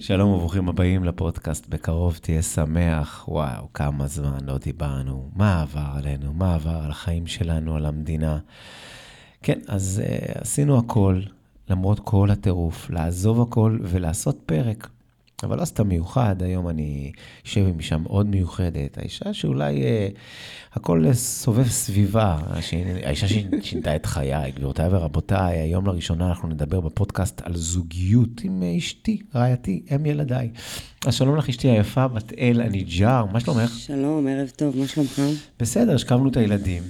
שלום וברוכים הבאים לפודקאסט, בקרוב תהיה שמח. וואו, כמה זמן לא דיברנו, מה עבר עלינו, מה עבר על החיים שלנו, על המדינה. כן, אז uh, עשינו הכל, למרות כל הטירוף, לעזוב הכל ולעשות פרק. אבל לא סתם מיוחד, היום אני אשב עם אישה מאוד מיוחדת, האישה שאולי אה, הכל סובב סביבה, האישה ששינתה את חיי, גבירותיי ורבותיי, היום לראשונה אנחנו נדבר בפודקאסט על זוגיות עם אשתי, רעייתי, אם ילדיי. אז שלום לך אשתי היפה, בת אל הניג'אר, מה שלומך? שלום, ערב טוב, מה שלומך? בסדר, השכבנו את הילדים,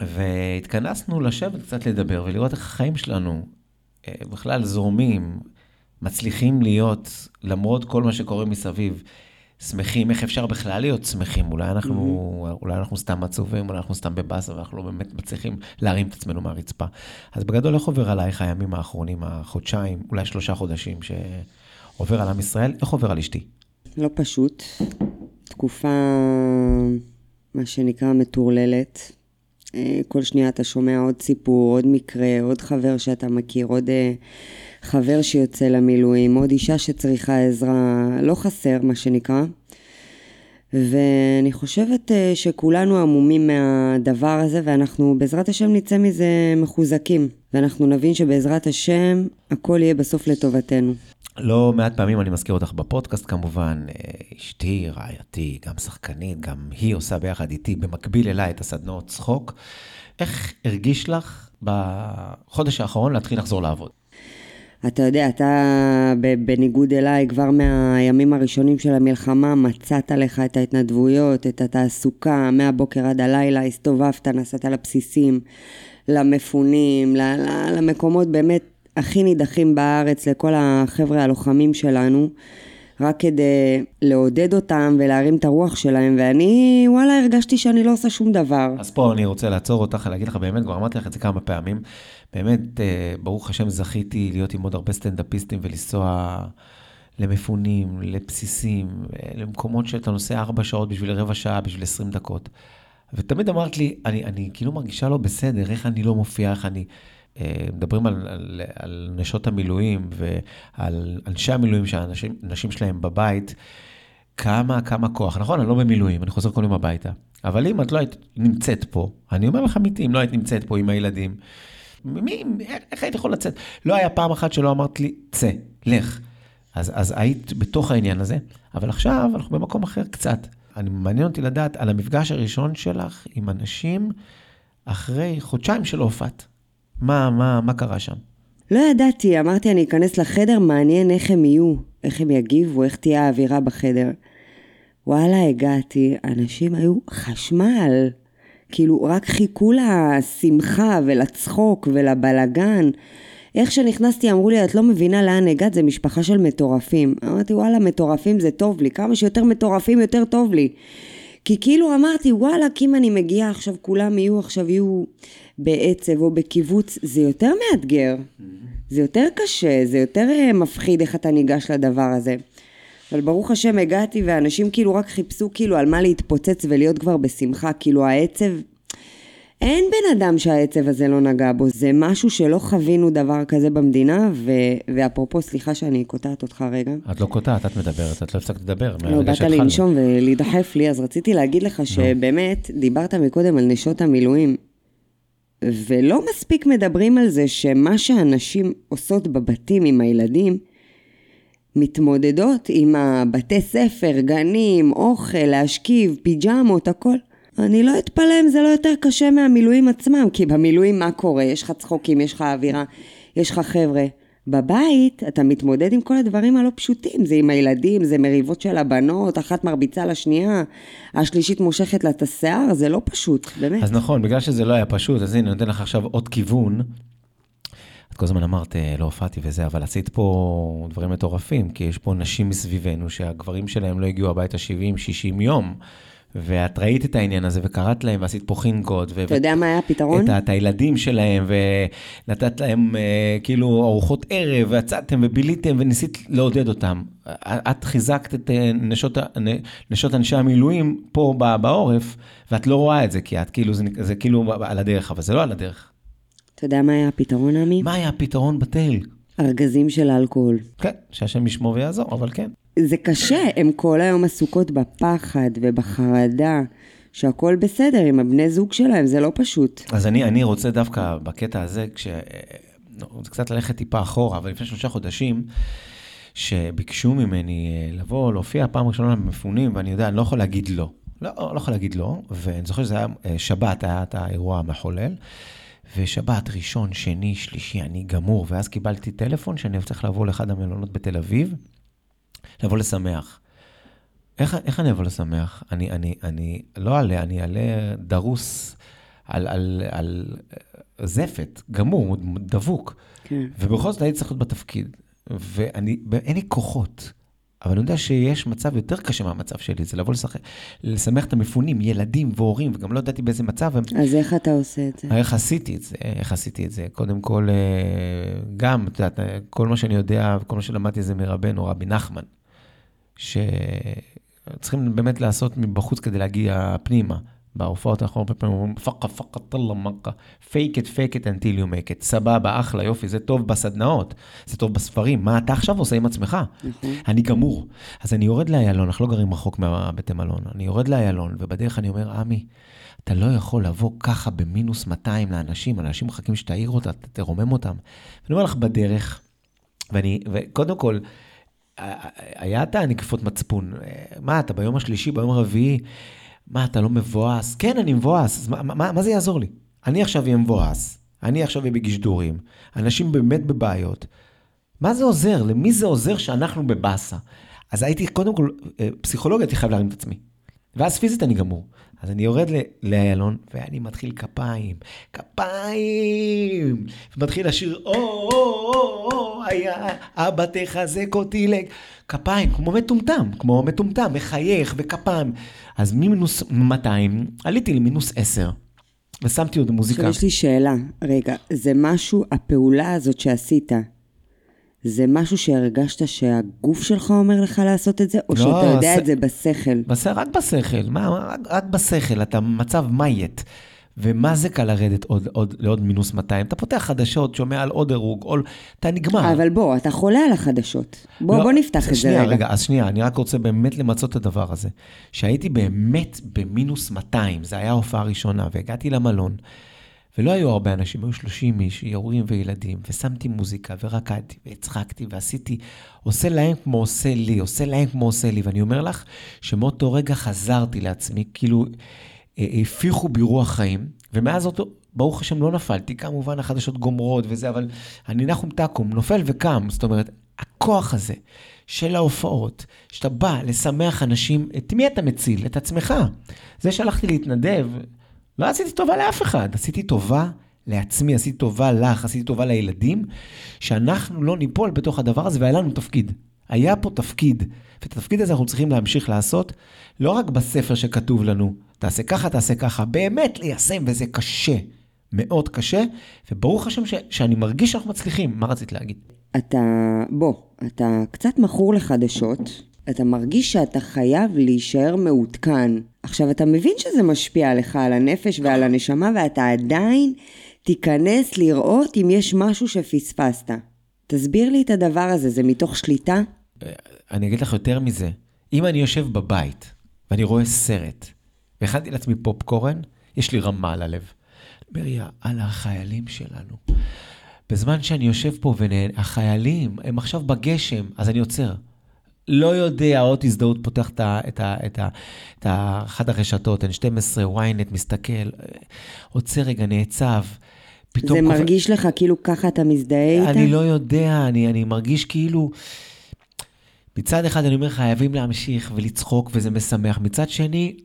והתכנסנו לשבת קצת לדבר ולראות איך החיים שלנו אה, בכלל זורמים. מצליחים להיות, למרות כל מה שקורה מסביב, שמחים, איך אפשר בכלל להיות שמחים? אולי אנחנו, mm-hmm. אולי אנחנו סתם עצובים, אולי אנחנו סתם בבאסה, ואנחנו לא באמת מצליחים להרים את עצמנו מהרצפה. אז בגדול, איך עובר עלייך הימים האחרונים, החודשיים, אולי שלושה חודשים שעובר על עם ישראל? איך עובר על אשתי? לא פשוט. תקופה, מה שנקרא, מטורללת. אה, כל שנייה אתה שומע עוד סיפור, עוד מקרה, עוד חבר שאתה מכיר, עוד... אה, חבר שיוצא למילואים, עוד אישה שצריכה עזרה, לא חסר מה שנקרא. ואני חושבת אה, שכולנו עמומים מהדבר הזה ואנחנו בעזרת השם נצא מזה מחוזקים ואנחנו נבין שבעזרת השם הכל יהיה בסוף לטובתנו. לא מעט פעמים אני מזכיר אותך בפודקאסט כמובן, אה, אשתי, רעייתי, גם שחקנית, גם היא עושה ביחד איתי במקביל אליי את הסדנאות צחוק. איך הרגיש לך בחודש האחרון להתחיל לחזור לעבוד? אתה יודע, אתה בניגוד אליי, כבר מהימים הראשונים של המלחמה, מצאת לך את ההתנדבויות, את התעסוקה, מהבוקר עד הלילה, הסתובבת, נסעת לבסיסים, למפונים, למקומות באמת הכי נידחים בארץ, לכל החבר'ה הלוחמים שלנו. רק כדי לעודד אותם ולהרים את הרוח שלהם, ואני, וואלה, הרגשתי שאני לא עושה שום דבר. אז פה אני רוצה לעצור אותך, להגיד לך באמת, כבר אמרתי לך את זה כמה פעמים, באמת, אה, ברוך השם, זכיתי להיות עם עוד הרבה סטנדאפיסטים ולנסוע למפונים, לבסיסים, אה, למקומות שאתה נוסע ארבע שעות בשביל רבע שעה, בשביל עשרים דקות. ותמיד אמרת לי, אני, אני כאילו מרגישה לא בסדר, איך אני לא מופיע, איך אני... אה, מדברים על, על, על נשות המילואים ועל אנשי המילואים שהאנשים שלהם בבית, כמה, כמה כוח. נכון, אני לא במילואים, אני חוזר כל יום הביתה. אבל אם את לא היית נמצאת פה, אני אומר לך אמיתי, אם לא היית נמצאת פה עם הילדים, מי, איך היית יכול לצאת? לא היה פעם אחת שלא אמרת לי, צא, לך. אז, אז היית בתוך העניין הזה, אבל עכשיו אנחנו במקום אחר קצת. אני מעניין אותי לדעת על המפגש הראשון שלך עם אנשים אחרי חודשיים של הופעת. מה, מה, מה קרה שם? לא ידעתי, אמרתי אני אכנס לחדר, מעניין איך הם יהיו, איך הם יגיבו, איך תהיה האווירה בחדר. וואלה, הגעתי, אנשים היו חשמל. כאילו, רק חיכו לשמחה ולצחוק ולבלגן. איך שנכנסתי אמרו לי, את לא מבינה לאן הגעת, זה משפחה של מטורפים. אמרתי, וואלה, מטורפים זה טוב לי, כמה שיותר מטורפים יותר טוב לי. כי כאילו אמרתי, וואלה, כי אם אני מגיעה עכשיו, כולם יהיו עכשיו, יהיו בעצב או בקיבוץ, זה יותר מאתגר. זה יותר קשה, זה יותר אה, מפחיד איך אתה ניגש לדבר הזה. אבל ברוך השם הגעתי ואנשים כאילו רק חיפשו כאילו על מה להתפוצץ ולהיות כבר בשמחה, כאילו העצב, אין בן אדם שהעצב הזה לא נגע בו, זה משהו שלא חווינו דבר כזה במדינה, ו... ואפרופו, סליחה שאני קוטעת אותך רגע. את לא קוטעת, את מדברת, את לא הפסקת לדבר. לא, באת לנשום ולהידחף לי, אז רציתי להגיד לך שבאמת, דיברת מקודם על נשות המילואים, ולא מספיק מדברים על זה שמה שהנשים עושות בבתים עם הילדים, מתמודדות עם הבתי ספר, גנים, אוכל, להשכיב, פיג'מות, הכל. אני לא אתפלא אם זה לא יותר קשה מהמילואים עצמם, כי במילואים מה קורה? יש לך צחוקים, יש לך אווירה, יש לך חבר'ה. בבית אתה מתמודד עם כל הדברים הלא פשוטים, זה עם הילדים, זה מריבות של הבנות, אחת מרביצה לשנייה, השלישית מושכת לה את השיער, זה לא פשוט, באמת. אז נכון, בגלל שזה לא היה פשוט, אז הנה, אני נותן לך עכשיו עוד כיוון. כל הזמן אמרת, אה, לא הופעתי וזה, אבל עשית פה דברים מטורפים, כי יש פה נשים מסביבנו שהגברים שלהם לא הגיעו הביתה 70-60 יום. ואת ראית את העניין הזה, וקראת להם, ועשית פה חינקות. אתה יודע מה היה הפתרון? את, את הילדים שלהם, ונתת להם אה, כאילו ארוחות ערב, ויצאתם וביליתם, וניסית לעודד אותם. את חיזקת את אה, נשות, נשות אנשי המילואים פה בעורף, ואת לא רואה את זה, כי את כאילו, זה, זה כאילו על הדרך, אבל זה לא על הדרך. אתה יודע מה היה הפתרון, עמי? מה היה הפתרון בתל? ארגזים של אלכוהול. כן, שהשם ישמור ויעזור, אבל כן. זה קשה, הן כל היום עסוקות בפחד ובחרדה, שהכל בסדר עם הבני זוג שלהם, זה לא פשוט. אז אני, אני רוצה דווקא בקטע הזה, כש... זה קצת ללכת טיפה אחורה, אבל לפני שלושה חודשים, שביקשו ממני אה, לבוא, להופיע פעם ראשונה במפונים, ואני יודע, אני לא יכול להגיד לא. לא, לא יכול להגיד לא, ואני זוכר שזה היה אה, שבת, היה את האירוע המחולל, ושבת, ראשון, שני, שלישי, אני גמור, ואז קיבלתי טלפון שאני צריך לבוא לאחד המלונות בתל אביב, לבוא לשמח. איך, איך אני אבוא לשמח? אני, אני, אני לא אעלה, אני אעלה דרוס על, על, על זפת, גמור, דבוק. כן. ובכל זאת הייתי צריך להיות בתפקיד. ואין לי כוחות. אבל אני יודע שיש מצב יותר קשה מהמצב שלי, זה לבוא לשחק, לשמח את המפונים, ילדים והורים, וגם לא ידעתי באיזה מצב הם. אז איך אתה עושה את זה? איך עשיתי את זה? איך עשיתי את זה? קודם כל, אה, גם, את יודעת, כל מה שאני יודע, וכל מה שלמדתי זה מרבנו, רבי נחמן, שצריכים באמת לעשות מבחוץ כדי להגיע פנימה. בהופעות אנחנו הרבה פעמים אומרים, פקה פקה טלה מכה, fake it, fake it until you make it. סבבה, אחלה, יופי, זה טוב בסדנאות, זה טוב בספרים, מה אתה עכשיו עושה עם עצמך? אני גמור. אז אני יורד לאיילון, אנחנו לא גרים רחוק מהבתי מלון, אני יורד לאיילון, ובדרך אני אומר, עמי, אתה לא יכול לבוא ככה במינוס 200 לאנשים, אנשים מחכים שתעיר אותה, תרומם אותם. ואני אומר לך, בדרך, ואני, וקודם כל, היה את הנקיפות מצפון. מה, אתה ביום השלישי, ביום הרביעי, מה, אתה לא מבואס? כן, אני מבואס, אז מה, מה, מה זה יעזור לי? אני עכשיו אהיה מבואס, אני עכשיו אהיה בגישדורים, אנשים באמת בבעיות. מה זה עוזר? למי זה עוזר שאנחנו בבאסה? אז הייתי, קודם כל, אה, פסיכולוגיה, הייתי חייב להרים את עצמי. ואז פיזית אני גמור. אז אני יורד לאיילון, ואני מתחיל כפיים, כפיים, ומתחיל לשיר, או, או, או, או, היה, אבא תחזק אותי לג... כפיים, כמו מטומטם, כמו מטומטם, מחייך וכפיים. אז ממינוס 200, עליתי למינוס 10, ושמתי עוד מוזיקה. עכשיו יש לי שאלה, רגע, זה משהו, הפעולה הזאת שעשית, זה משהו שהרגשת שהגוף שלך אומר לך לעשות את זה, או לא, שאתה יודע ס... את זה בשכל? בשכל, רק בשכל, מה, רק, רק בשכל, אתה מצב מייט. ומה זה קל לרדת עוד, עוד, לעוד מינוס 200? אתה פותח חדשות, שומע על עוד הרוג, או... אתה נגמר. אבל בוא, אתה חולה על החדשות. בוא, לא, בוא נפתח את זה רגע. רגע, אז שנייה, אני רק רוצה באמת למצות את הדבר הזה. שהייתי באמת במינוס 200, זו הייתה ההופעה הראשונה, והגעתי למלון, ולא היו הרבה אנשים, היו 30 איש, הורים וילדים, ושמתי מוזיקה, ורקדתי, והצחקתי, ועשיתי, עושה להם כמו עושה לי, עושה להם כמו עושה לי, ואני אומר לך שמאותו רגע חזרתי לעצמי, כאילו... הפיחו בי רוח חיים, ומאז אותו, ברוך השם, לא נפלתי. כמובן, החדשות גומרות וזה, אבל אני נחום תקום, נופל וקם. זאת אומרת, הכוח הזה של ההופעות, שאתה בא לשמח אנשים, את מי אתה מציל? את עצמך. זה שהלכתי להתנדב, לא עשיתי טובה לאף אחד, עשיתי טובה לעצמי, עשיתי טובה לך, עשיתי טובה לילדים, שאנחנו לא ניפול בתוך הדבר הזה והיה לנו תפקיד. היה פה תפקיד, ואת התפקיד הזה אנחנו צריכים להמשיך לעשות, לא רק בספר שכתוב לנו, תעשה ככה, תעשה ככה, באמת ליישם, וזה קשה, מאוד קשה, וברוך השם ש, שאני מרגיש שאנחנו מצליחים. מה רצית להגיד? אתה, בוא, אתה קצת מכור לחדשות, אתה מרגיש שאתה חייב להישאר מעודכן. עכשיו, אתה מבין שזה משפיע עליך, על הנפש ועל הנשמה, ואתה עדיין תיכנס לראות אם יש משהו שפספסת. תסביר לי את הדבר הזה, זה מתוך שליטה? אני אגיד לך יותר מזה. אם אני יושב בבית ואני רואה סרט, והכנתי לעצמי פופקורן, יש לי רמה על הלב. אומר, יאללה, החיילים שלנו. בזמן שאני יושב פה ונהנה, החיילים, הם עכשיו בגשם, אז אני עוצר. לא יודע, עוד הזדהות פותח את, את, את, את אחת הרשתות, N12, ynet, מסתכל, עוצר רגע, נעצב. פתאום... זה מרגיש קופ... לך כאילו ככה אתה מזדהה איתה? אני לא יודע, אני, אני מרגיש כאילו... מצד אחד אני אומר, חייבים להמשיך ולצחוק וזה משמח. מצד שני,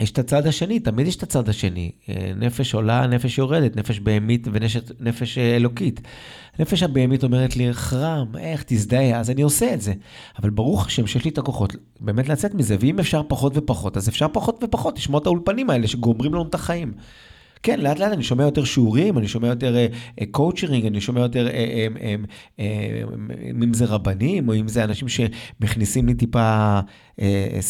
יש את הצד השני, תמיד יש את הצד השני. אה, נפש עולה, נפש יורדת, נפש בהמית ונפש אה, אלוקית. נפש הבהמית אומרת לי, חרם, איך, תזדהה, אז אני עושה את זה. אבל ברוך השם שיש לי את הכוחות באמת לצאת מזה, ואם אפשר פחות ופחות, אז אפשר פחות ופחות לשמוע את האולפנים האלה שגומרים לנו את החיים. כן, לאט לאט אני שומע יותר שיעורים, אני שומע יותר קואוצ'ינג, אני שומע יותר, אה, אה, אה, אם זה רבנים, או אם זה אנשים שמכניסים לי טיפה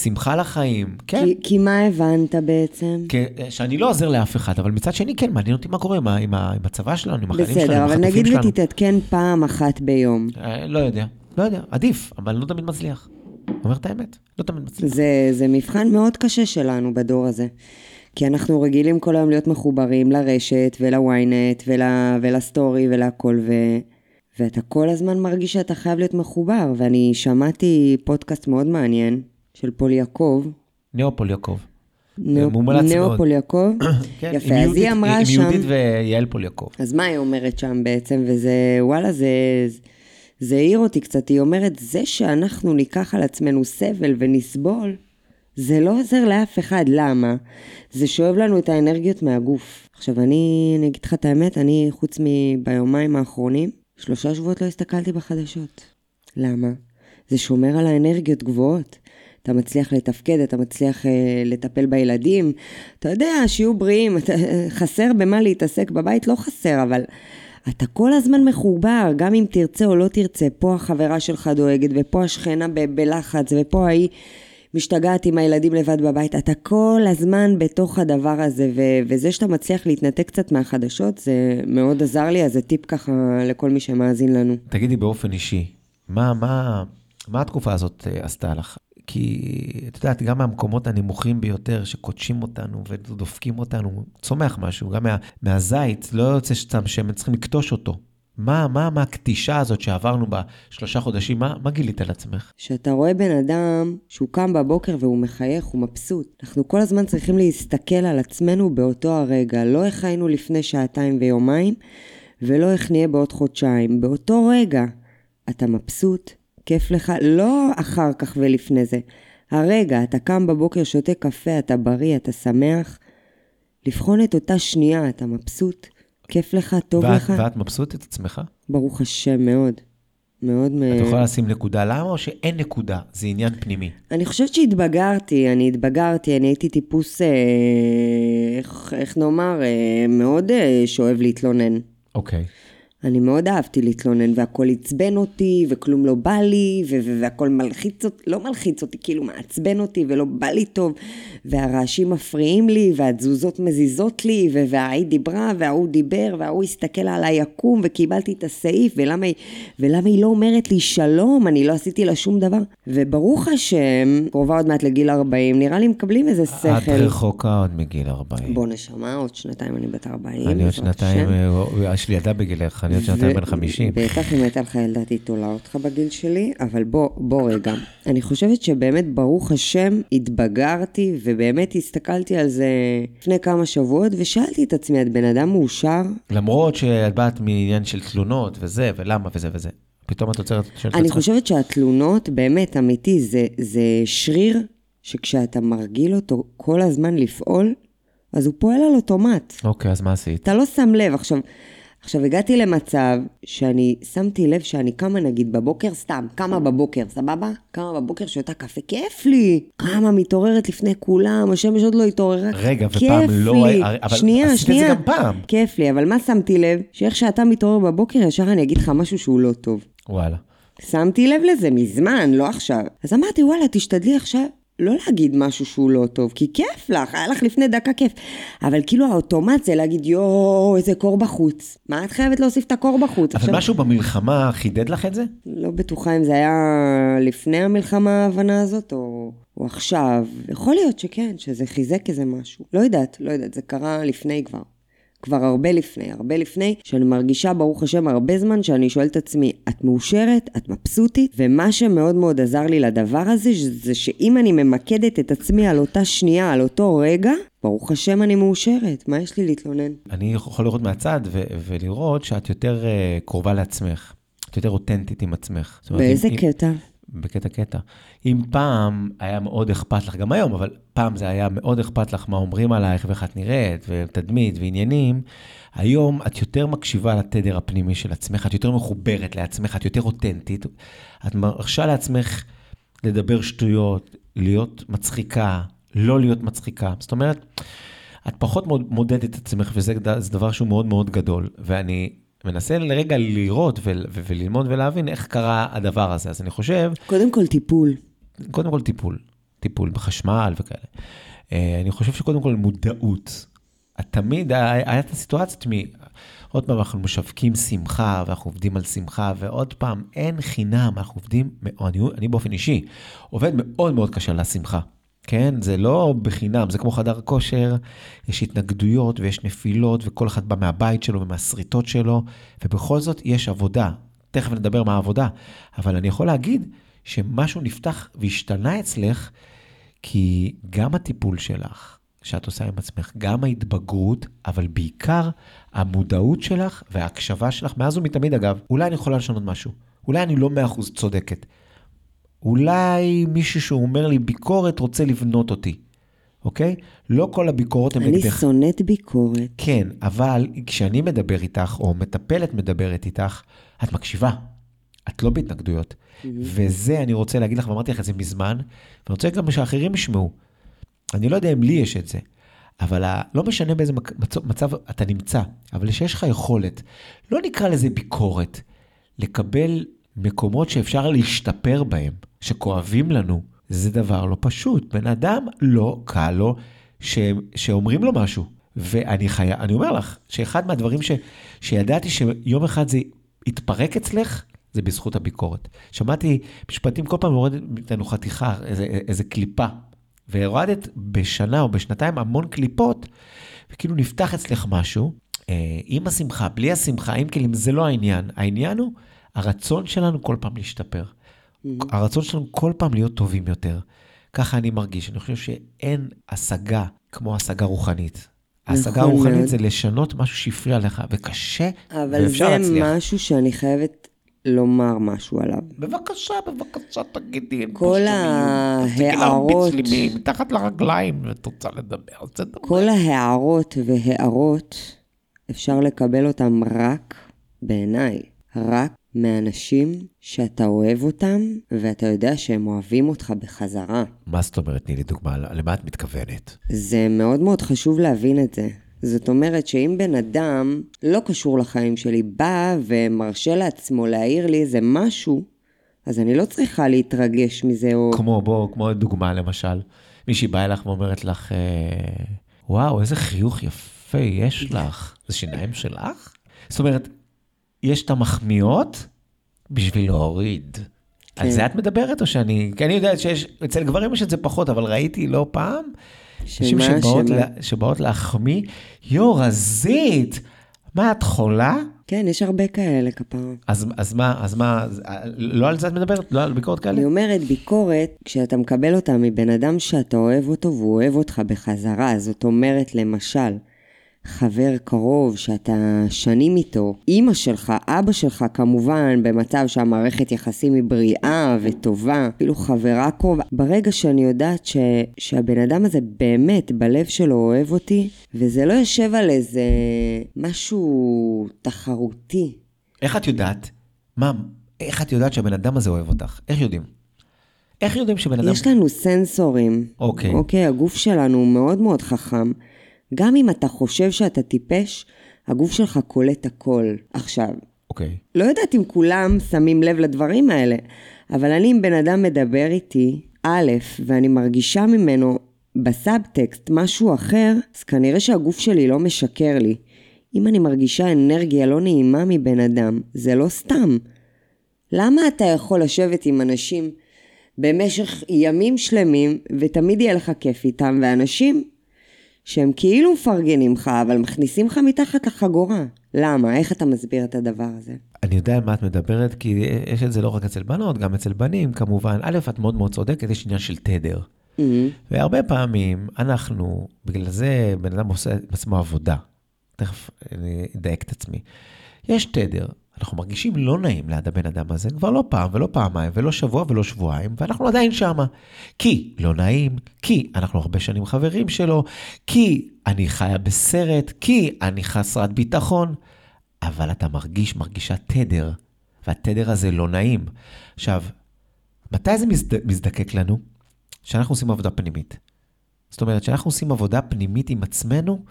שמחה לחיים, כן. כי, כי מה הבנת בעצם? כי, שאני לא עוזר לאף אחד, אבל מצד שני, כן, מעניין אותי מה קורה עם, עם, עם הצבא שלנו, עם החיילים שלנו, בסדר, אבל נגיד ותתעדכן פעם אחת ביום. לא יודע, לא יודע, עדיף, אבל לא תמיד מצליח. אומר את האמת, לא תמיד מצליח. זה, זה מבחן מאוד קשה שלנו בדור הזה. כי אנחנו רגילים כל היום להיות מחוברים לרשת ול ynet ול, ולסטורי ולהכל, ו, ואתה כל הזמן מרגיש שאתה חייב להיות מחובר. ואני שמעתי פודקאסט מאוד מעניין של פוליאקוב. נאו פוליאקוב. נאו פול יעקב. כן, יפה, אז היא אמרה שם... עם יהודית ויעל פוליאקוב. אז מה היא אומרת שם בעצם? וזה, וואלה, זה... זה העיר אותי קצת, היא אומרת, זה שאנחנו ניקח על עצמנו סבל ונסבול, זה לא עוזר לאף אחד, למה? זה שואב לנו את האנרגיות מהגוף. עכשיו, אני, אני אגיד לך את האמת, אני, חוץ מביומיים האחרונים, שלושה שבועות לא הסתכלתי בחדשות. למה? זה שומר על האנרגיות גבוהות. אתה מצליח לתפקד, אתה מצליח uh, לטפל בילדים. אתה יודע, שיהיו בריאים, אתה, חסר במה להתעסק בבית, לא חסר, אבל אתה כל הזמן מחובר, גם אם תרצה או לא תרצה. פה החברה שלך דואגת, ופה השכנה ב- בלחץ, ופה ההיא... משתגעת עם הילדים לבד בבית, אתה כל הזמן בתוך הדבר הזה, ו- וזה שאתה מצליח להתנתק קצת מהחדשות, זה מאוד עזר לי, אז זה טיפ ככה לכל מי שמאזין לנו. תגידי באופן אישי, מה, מה, מה התקופה הזאת אה, עשתה לך? כי את יודעת, גם מהמקומות הנמוכים ביותר שקודשים אותנו ודופקים אותנו, צומח משהו, גם מה, מהזית, לא יוצא סתם שמן, צריכים לקטוש אותו. מה, מה, מה הקטישה הזאת שעברנו בשלושה חודשים, מה, מה גילית על עצמך? שאתה רואה בן אדם שהוא קם בבוקר והוא מחייך, הוא מבסוט. אנחנו כל הזמן צריכים להסתכל על עצמנו באותו הרגע, לא איך היינו לפני שעתיים ויומיים, ולא איך נהיה בעוד חודשיים. באותו רגע אתה מבסוט, כיף לך, לא אחר כך ולפני זה. הרגע, אתה קם בבוקר, שותה קפה, אתה בריא, אתה שמח. לבחון את אותה שנייה, אתה מבסוט. כיף לך, טוב ואת, לך. ואת מבסוטת עצמך? ברוך השם, מאוד. מאוד מ... את יכולה לשים נקודה למה, או שאין נקודה? זה עניין פנימי. אני חושבת שהתבגרתי, אני התבגרתי, אני הייתי טיפוס, אה, איך, איך נאמר, אה, מאוד אה, שאוהב להתלונן. אוקיי. Okay. אני מאוד אהבתי להתלונן, והכל עצבן אותי, וכלום לא בא לי, והכל מלחיץ אותי, לא מלחיץ אותי, כאילו מעצבן אותי, ולא בא לי טוב, והרעשים מפריעים לי, והתזוזות מזיזות לי, וההיא דיברה, וההוא דיבר, וההוא הסתכל עליי יקום, וקיבלתי את הסעיף, ולמה ולמה היא לא אומרת לי שלום, אני לא עשיתי לה שום דבר. וברוך השם, קרובה עוד מעט לגיל 40, נראה לי מקבלים איזה שכל. את רחוקה עוד מגיל 40. בוא נשמה, עוד שנתיים אני בת 40. אני עוד שנתיים, אה, יש לי ילדה בגילך. עוד שנתיים בן 50. בטח אם הייתה לך ילדה תתולה אותך בגיל שלי, אבל בוא, בוא רגע. אני חושבת שבאמת, ברוך השם, התבגרתי, ובאמת הסתכלתי על זה לפני כמה שבועות, ושאלתי את עצמי, את בן אדם מאושר? למרות שאת באת מעניין של תלונות, וזה, ולמה, וזה וזה. פתאום את עוצרת שואלת אני חושבת שהתלונות, באמת, אמיתי, זה, זה שריר שכשאתה מרגיל אותו כל הזמן לפעול, אז הוא פועל על אוטומט. אוקיי, אז מה עשית? אתה לא שם לב. עכשיו, עכשיו, הגעתי למצב שאני שמתי לב שאני קמה נגיד בבוקר, סתם, קמה בבוקר, סבבה? קמה בבוקר, שותה קפה, כיף לי. קמה, מתעוררת לפני כולם, השמש עוד לא התעוררה, רגע, ופעם לא... כיף לי. אבל שנייה, עשית שנייה. את זה גם פעם. כיף לי, אבל מה שמתי לב? שאיך שאתה מתעורר בבוקר, ישר אני אגיד לך משהו שהוא לא טוב. וואלה. שמתי לב לזה מזמן, לא עכשיו. אז אמרתי, וואלה, תשתדלי עכשיו לא להגיד משהו שהוא לא טוב, כי כיף לך, היה לך לפני דקה כיף. אבל כאילו האוטומט זה להגיד, יואו, איזה קור בחוץ. מה את חייבת להוסיף את הקור בחוץ? אבל עכשיו... משהו במלחמה חידד לך את זה? לא בטוחה אם זה היה לפני המלחמה ההבנה הזאת, או, או עכשיו. יכול להיות שכן, שזה חיזק איזה משהו. לא יודעת, לא יודעת, זה קרה לפני כבר. כבר הרבה לפני, הרבה לפני, שאני מרגישה, ברוך השם, הרבה זמן שאני שואלת את עצמי, את מאושרת? את מבסוטית? ומה שמאוד מאוד עזר לי לדבר הזה, זה שאם אני ממקדת את עצמי על אותה שנייה, על אותו רגע, ברוך השם אני מאושרת, מה יש לי להתלונן? אני יכול לראות מהצד ו- ולראות שאת יותר uh, קרובה לעצמך. את יותר אותנטית עם עצמך. באיזה אם, קטע? בקטע קטע. אם פעם היה מאוד אכפת לך, גם היום, אבל פעם זה היה מאוד אכפת לך מה אומרים עלייך ואיך את נראית, ותדמית ועניינים, היום את יותר מקשיבה לתדר הפנימי של עצמך, את יותר מחוברת לעצמך, את יותר אותנטית, את מרשה לעצמך לדבר שטויות, להיות מצחיקה, לא להיות מצחיקה. זאת אומרת, את פחות מודדת את עצמך, וזה דבר שהוא מאוד מאוד גדול. ואני מנסה לרגע לראות ו- ו- וללמוד ולהבין איך קרה הדבר הזה. אז אני חושב... קודם כל טיפול. קודם כל טיפול. טיפול בחשמל וכאלה. אה, אני חושב שקודם כל מודעות. תמיד היה את הסיטואציות מ... עוד פעם, אנחנו משווקים שמחה, ואנחנו עובדים על שמחה, ועוד פעם, אין חינם, אנחנו עובדים, אני, אני באופן אישי, עובד מאוד מאוד קשה על השמחה. כן? זה לא בחינם, זה כמו חדר כושר, יש התנגדויות ויש נפילות, וכל אחד בא מהבית שלו ומהשריטות שלו, ובכל זאת יש עבודה. תכף נדבר מה העבודה, אבל אני יכול להגיד שמשהו נפתח והשתנה אצלך, כי גם הטיפול שלך, שאת עושה עם עצמך, גם ההתבגרות, אבל בעיקר המודעות שלך וההקשבה שלך, מאז ומתמיד אגב, אולי אני יכולה לשנות משהו, אולי אני לא מאה אחוז צודקת, אולי מישהו שהוא אומר לי ביקורת רוצה לבנות אותי, אוקיי? לא כל הביקורות הן נגדך. אני שונאת ביקורת. כן, אבל כשאני מדבר איתך, או מטפלת מדברת איתך, את מקשיבה. את לא בהתנגדויות. Mm-hmm. וזה, אני רוצה להגיד לך, ואמרתי לך את זה מזמן, ואני רוצה גם שאחרים ישמעו. אני לא יודע אם לי יש את זה, אבל ה... לא משנה באיזה מצב, מצב אתה נמצא, אבל שיש לך יכולת, לא נקרא לזה ביקורת, לקבל מקומות שאפשר להשתפר בהם, שכואבים לנו, זה דבר לא פשוט. בן אדם לא קל לו ש... שאומרים לו משהו. ואני חי... אומר לך, שאחד מהדברים ש... שידעתי שיום אחד זה יתפרק אצלך, זה בזכות הביקורת. שמעתי משפטים, כל פעם הורדת מאיתנו חתיכה, איזה, איזה קליפה, והורדת בשנה או בשנתיים המון קליפות, וכאילו נפתח אצלך משהו, אה, עם השמחה, בלי השמחה, עם כלים, זה לא העניין. העניין הוא הרצון שלנו כל פעם להשתפר. Mm-hmm. הרצון שלנו כל פעם להיות טובים יותר. ככה אני מרגיש. אני חושב שאין השגה כמו השגה רוחנית. ההשגה נכון הרוחנית מאוד. זה לשנות משהו שהפריע לך, וקשה, ואפשר להצליח. אבל זה משהו שאני חייבת לומר משהו עליו. בבקשה, בבקשה, תגידי. כל ההערות... מתחת לרגליים, ואת רוצה לדבר, זה דבר. כל ההערות והערות, אפשר לקבל אותם רק, בעיניי, רק מאנשים שאתה אוהב אותם, ואתה יודע שהם אוהבים אותך בחזרה. מה זאת אומרת? תני לי דוגמה, למה את מתכוונת? זה מאוד מאוד חשוב להבין את זה. זאת אומרת שאם בן אדם לא קשור לחיים שלי, בא ומרשה לעצמו להעיר לי איזה משהו, אז אני לא צריכה להתרגש מזה או... כמו, בוא, כמו דוגמה למשל, מישהי באה אליך ואומרת לך, אה, וואו, איזה חיוך יפה יש לך. זה שיניים שלך? זאת אומרת, יש את המחמיאות בשביל להוריד. כן. על זה את מדברת או שאני... כי אני יודעת שיש, אצל גברים יש את זה פחות, אבל ראיתי לא פעם, נשים שבאות, לה, שבאות להחמיא, יו, רזית, מה, את חולה? כן, יש הרבה כאלה כפרה. אז, אז מה, אז מה, לא על זה את מדברת? לא על ביקורת כאלה? אני אומרת, ביקורת, כשאתה מקבל אותה מבן אדם שאתה אוהב אותו והוא אוהב אותך בחזרה, זאת אומרת, למשל, חבר קרוב שאתה שנים איתו, אימא שלך, אבא שלך כמובן, במצב שהמערכת יחסים היא בריאה וטובה, אפילו חברה קרובה. ברגע שאני יודעת ש, שהבן אדם הזה באמת בלב שלו אוהב אותי, וזה לא יושב על איזה משהו תחרותי. איך את יודעת? מה, איך את יודעת שהבן אדם הזה אוהב אותך? איך יודעים? איך יודעים שבן אדם... יש לנו סנסורים. אוקיי. אוקיי, הגוף שלנו מאוד מאוד חכם. גם אם אתה חושב שאתה טיפש, הגוף שלך קולט הכל. עכשיו, אוקיי. Okay. לא יודעת אם כולם שמים לב לדברים האלה, אבל אני, אם בן אדם מדבר איתי, א', ואני מרגישה ממנו בסאבטקסט משהו אחר, אז כנראה שהגוף שלי לא משקר לי. אם אני מרגישה אנרגיה לא נעימה מבן אדם, זה לא סתם. למה אתה יכול לשבת עם אנשים במשך ימים שלמים, ותמיד יהיה לך כיף איתם, ואנשים שהם כאילו מפרגנים לך, אבל מכניסים לך מתחת לחגורה. למה? איך אתה מסביר את הדבר הזה? אני יודע על מה את מדברת, כי יש את זה לא רק אצל בנות, גם אצל בנים, כמובן. א', את מאוד מאוד צודקת, יש עניין של תדר. Mm-hmm. והרבה פעמים אנחנו, בגלל זה בן אדם עושה את עצמו עבודה. תכף אני אדייק את עצמי. יש תדר, אנחנו מרגישים לא נעים ליד הבן אדם הזה כבר לא פעם ולא פעמיים ולא שבוע ולא שבועיים, ואנחנו עדיין שמה. כי לא נעים, כי אנחנו הרבה שנים חברים שלו, כי אני חיה בסרט, כי אני חסרת ביטחון. אבל אתה מרגיש, מרגישה תדר, והתדר הזה לא נעים. עכשיו, מתי זה מזד... מזדקק לנו? כשאנחנו עושים עבודה פנימית. זאת אומרת, כשאנחנו עושים עבודה פנימית עם עצמנו,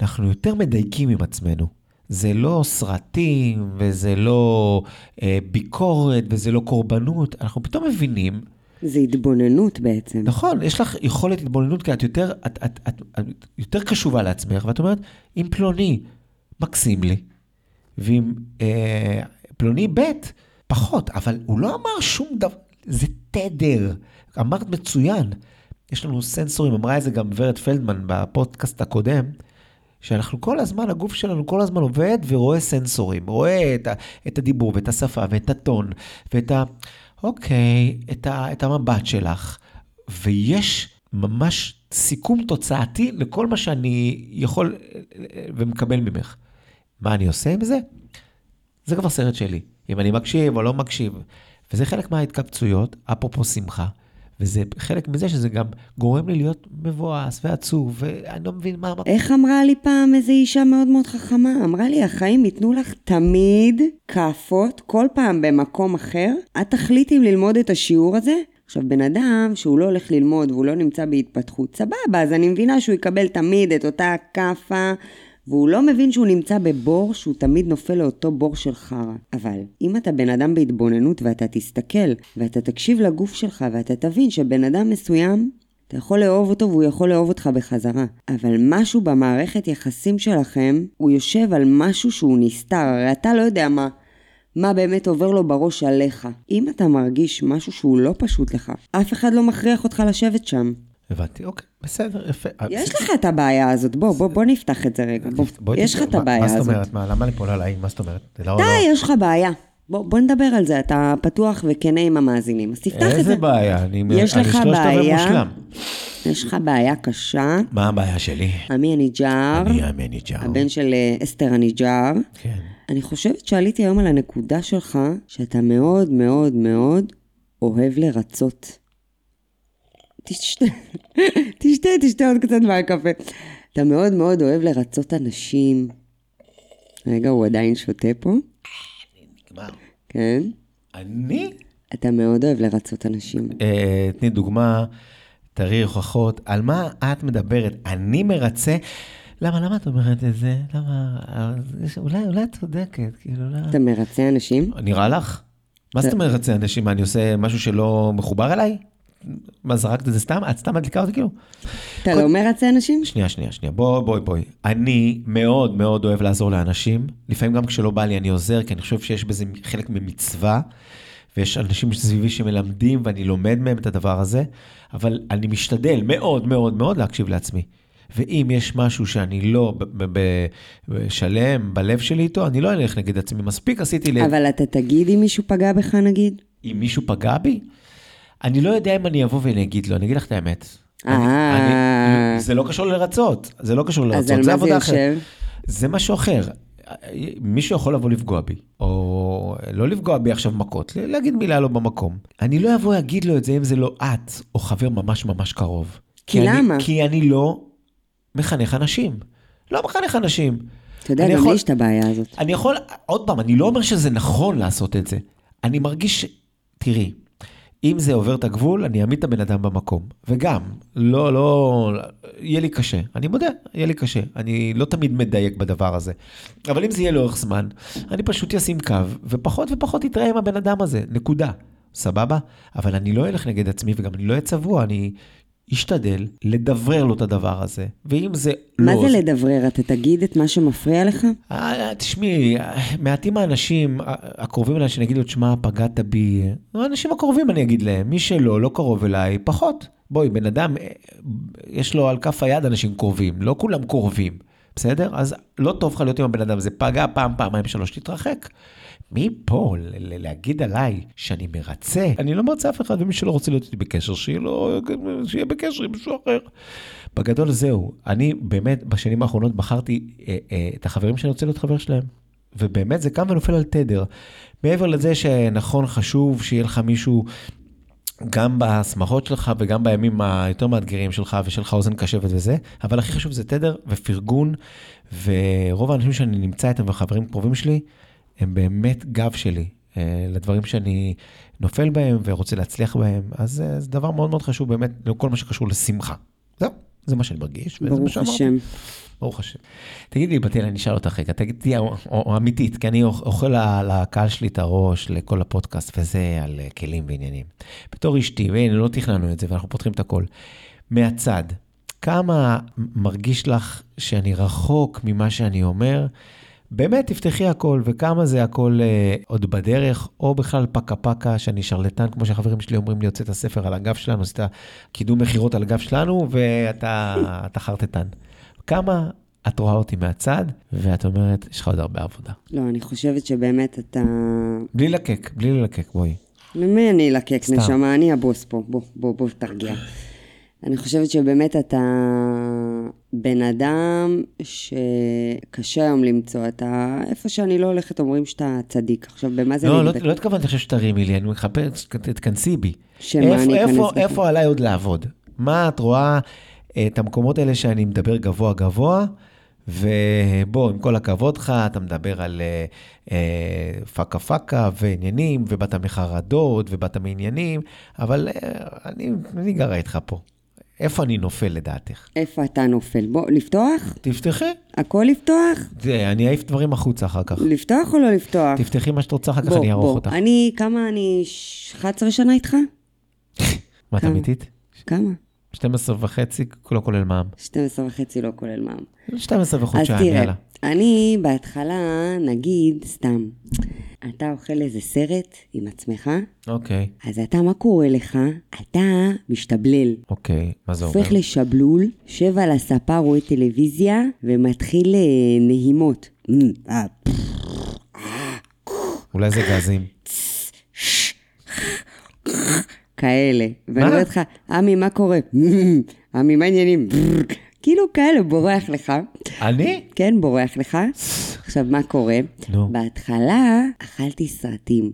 אנחנו יותר מדייקים עם עצמנו. זה לא סרטים, וזה לא אה, ביקורת, וזה לא קורבנות, אנחנו פתאום מבינים זה התבוננות בעצם. נכון, יש לך יכולת התבוננות, כי את יותר, את, את, את, את יותר קשובה לעצמך, ואת אומרת, אם פלוני מקסים לי, ואם אה, פלוני ב', פחות, אבל הוא לא אמר שום דבר, זה תדר. אמרת מצוין. יש לנו סנסורים, אמרה את זה גם ורד פלדמן בפודקאסט הקודם, שאנחנו כל הזמן, הגוף שלנו כל הזמן עובד ורואה סנסורים, רואה את, ה, את הדיבור ואת השפה ואת הטון ואת ה... אוקיי, את, ה, את המבט שלך, ויש ממש סיכום תוצאתי לכל מה שאני יכול ומקבל ממך. מה אני עושה עם זה? זה כבר סרט שלי. אם אני מקשיב או לא מקשיב. וזה חלק מההתקבצויות, אפרופו שמחה. וזה חלק מזה שזה גם גורם לי להיות מבואס ועצוב, ואני לא מבין מה... איך אמרה לי פעם איזו אישה מאוד מאוד חכמה? אמרה לי, החיים ייתנו לך תמיד כאפות, כל פעם במקום אחר. את תחליטי אם ללמוד את השיעור הזה. עכשיו, בן אדם שהוא לא הולך ללמוד והוא לא נמצא בהתפתחות, סבבה, אז אני מבינה שהוא יקבל תמיד את אותה כאפה והוא לא מבין שהוא נמצא בבור שהוא תמיד נופל לאותו בור של חרא. אבל אם אתה בן אדם בהתבוננות ואתה תסתכל ואתה תקשיב לגוף שלך ואתה תבין שבן אדם מסוים, אתה יכול לאהוב אותו והוא יכול לאהוב אותך בחזרה. אבל משהו במערכת יחסים שלכם, הוא יושב על משהו שהוא נסתר, הרי אתה לא יודע מה. מה באמת עובר לו בראש עליך. אם אתה מרגיש משהו שהוא לא פשוט לך, אף אחד לא מכריח אותך לשבת שם. הבנתי, אוקיי, בסדר, יפה. יש לך את הבעיה הזאת, בוא, בוא, בוא נפתח את זה רגע. בוא, יש לך את הבעיה הזאת. מה זאת אומרת? מה, למה ליפול עליי? מה זאת אומרת? לא- די, יש לך בעיה. בוא, בוא נדבר על זה, אתה פתוח וכנה עם המאזינים, אז תפתח את זה. איזה בעיה? אני, יש אני לך בעיה, יש לך בעיה קשה. מה הבעיה שלי? עמי הניג'אר. אני עמי הניג'אר. הבן של אה, אסתר הניג'אר. כן. אני חושבת שעליתי היום על הנקודה שלך, שאתה מאוד מאוד מאוד אוהב לרצות. תשתה, תשתה, תשתה עוד קצת מהקפה. אתה מאוד מאוד אוהב לרצות אנשים. רגע, הוא עדיין שותה פה. נגמר. כן. אני? אתה מאוד אוהב לרצות אנשים. אה, תני דוגמה, תראי הוכחות. על מה את מדברת? אני מרצה? למה, למה את אומרת את זה? למה... אולי, אולי את צודקת, כאילו, לא... אתה מרצה אנשים? נראה לך? מה זאת אומרת מרצה אנשים? מה, אני עושה משהו שלא מחובר אליי? מה, זרקת את זה סתם? את סתם מדליקה אותי כאילו? אתה לא מרצה אנשים? שנייה, שנייה, שנייה. בואי, בואי, בואי. אני מאוד מאוד אוהב לעזור לאנשים. לפעמים גם כשלא בא לי אני עוזר, כי אני חושב שיש בזה חלק ממצווה, ויש אנשים סביבי שמלמדים ואני לומד מהם את הדבר הזה, אבל אני משתדל מאוד מאוד מאוד להקשיב לעצמי. ואם יש משהו שאני לא שלם בלב שלי איתו, אני לא אלך נגד עצמי. מספיק עשיתי לב. אבל אתה תגיד אם מישהו פגע בך נגיד? אם מישהו פגע בי? אני לא יודע אם אני אבוא ואני אגיד לו, אני אגיד לך את האמת. אה. זה לא קשור לרצות, זה לא קשור לרצות, זה עבודה אחרת. אז על מה זה יושב? זה משהו אחר. מישהו יכול לבוא לפגוע בי, או לא לפגוע בי עכשיו מכות, להגיד מילה לא במקום. אני לא אבוא להגיד לו את זה אם זה לא את, או חבר ממש ממש קרוב. כי למה? אני, כי אני לא מחנך אנשים. לא מחנך אנשים. אתה יודע, גם לי יש את הבעיה הזאת. אני יכול, עוד פעם, אני לא אומר שזה נכון לעשות את זה. אני מרגיש, תראי, אם זה עובר את הגבול, אני אעמיד את הבן אדם במקום. וגם, לא, לא, יהיה לי קשה. אני מודה, יהיה לי קשה. אני לא תמיד מדייק בדבר הזה. אבל אם זה יהיה לאורך זמן, אני פשוט אשים קו, ופחות ופחות אתראה עם הבן אדם הזה, נקודה. סבבה? אבל אני לא אלך נגד עצמי וגם אני לא אהיה צבוע, אני ישתדל לדברר לו את הדבר הזה. ואם זה מה לא... מה זה לדברר? אתה תגיד את מה שמפריע לך? אה, תשמעי, מעטים האנשים הקרובים אליי שאני אגיד לו, תשמע, פגעת בי. האנשים הקרובים אני אגיד להם, מי שלא, לא קרוב אליי, פחות. בואי, בן אדם, אה, יש לו על כף היד אנשים קרובים, לא כולם קרובים, בסדר? אז לא טוב לך להיות עם הבן אדם הזה, פגע פעם, פעמיים, שלוש, תתרחק. מפה להגיד עליי שאני מרצה, אני לא מרצה אף אחד, ומי שלא רוצה להיות איתי בקשר, שיהיה, לו, שיהיה בקשר עם מישהו אחר. בגדול זהו, אני באמת בשנים האחרונות בחרתי אה, אה, את החברים שאני רוצה להיות חבר שלהם. ובאמת זה קם ונופל על תדר. מעבר לזה שנכון, חשוב שיהיה לך מישהו גם בשמחות שלך וגם בימים היותר מאתגרים שלך ושל לך אוזן קשבת וזה, אבל הכי חשוב זה תדר ופרגון, ורוב האנשים שאני נמצא איתם וחברים קרובים שלי, הם באמת גב שלי אה, לדברים שאני נופל בהם ורוצה להצליח בהם, אז אה, זה דבר מאוד מאוד חשוב באמת לכל מה שקשור לשמחה. זהו. זה מה שאני מרגיש. מה ברוך שאמרתי. השם. ברוך השם. תגידי, בתאל, אני אשאל אותך רגע, תגידי, או, או אמיתית, כי אני אוכל לקהל שלי את הראש, לכל הפודקאסט וזה, על אה, כלים ועניינים. בתור אשתי, והנה, לא תכננו את זה, ואנחנו פותחים את הכל. מהצד, כמה מרגיש לך שאני רחוק ממה שאני אומר? באמת, תפתחי הכל, וכמה זה הכל אה, עוד בדרך, או בכלל פקה פקה, שאני שרלטן, כמו שהחברים שלי אומרים לי, הוצאת הספר על הגב שלנו, עשית קידום מכירות על הגב שלנו, ואתה אתה חרטטן. כמה את רואה אותי מהצד, ואת אומרת, יש לך עוד הרבה עבודה. לא, אני חושבת שבאמת אתה... בלי לקק, בלי ללקק, בואי. למי אני אלקק. נשמה? אני הבוס פה. בוא, בוא, בוא, תרגיע. אני חושבת שבאמת אתה בן אדם שקשה היום למצוא. אתה, איפה שאני לא הולכת, אומרים שאתה צדיק. עכשיו, במה זה לא, לא? לא התכוונתי עכשיו שתרימי לי, אני מחפש, תתכנסי בי. שמה איפה- אני אכנס איפה- בך? איפה עליי עוד לעבוד? מה את רואה אה, את המקומות האלה שאני מדבר גבוה גבוה, ובוא, עם כל הכבוד לך, אתה מדבר על אה, אה, פקה פקה ועניינים, ובאת מחרדות, ובאת מעניינים, אבל אה, אני, אני גרה איתך פה. איפה אני נופל לדעתך? איפה אתה נופל? בוא, לפתוח? תפתחי. הכל לפתוח? זה, אני אעיף דברים החוצה אחר כך. לפתוח או לא לפתוח? תפתחי מה שאת רוצה, אחר כך בוא, אני אערוך בוא. אותך. אני, כמה אני... ש- 11 שנה איתך? מה, את? אמיתית? כמה? 12 וחצי, לא כולל מע"מ. 12 וחצי לא כולל מע"מ. 12 אז וחודשיים, תראה, יאללה. אני בהתחלה, נגיד, סתם, אתה אוכל איזה סרט עם עצמך, אוקיי, אז אתה, מה קורה לך? אתה משתבלל. אוקיי, מה זה אומר? הופך לשבלול, יושב על הספה, רואה טלוויזיה, ומתחיל אה, נהימות. אה, אולי זה גזים. כאלה. ואני? אומרת לך, עמי, מה קורה? עמי, מה העניינים? כאילו כאלה, בורח לך. אני? כן, בורח לך. עכשיו, מה קורה? נו. בהתחלה אכלתי סרטים.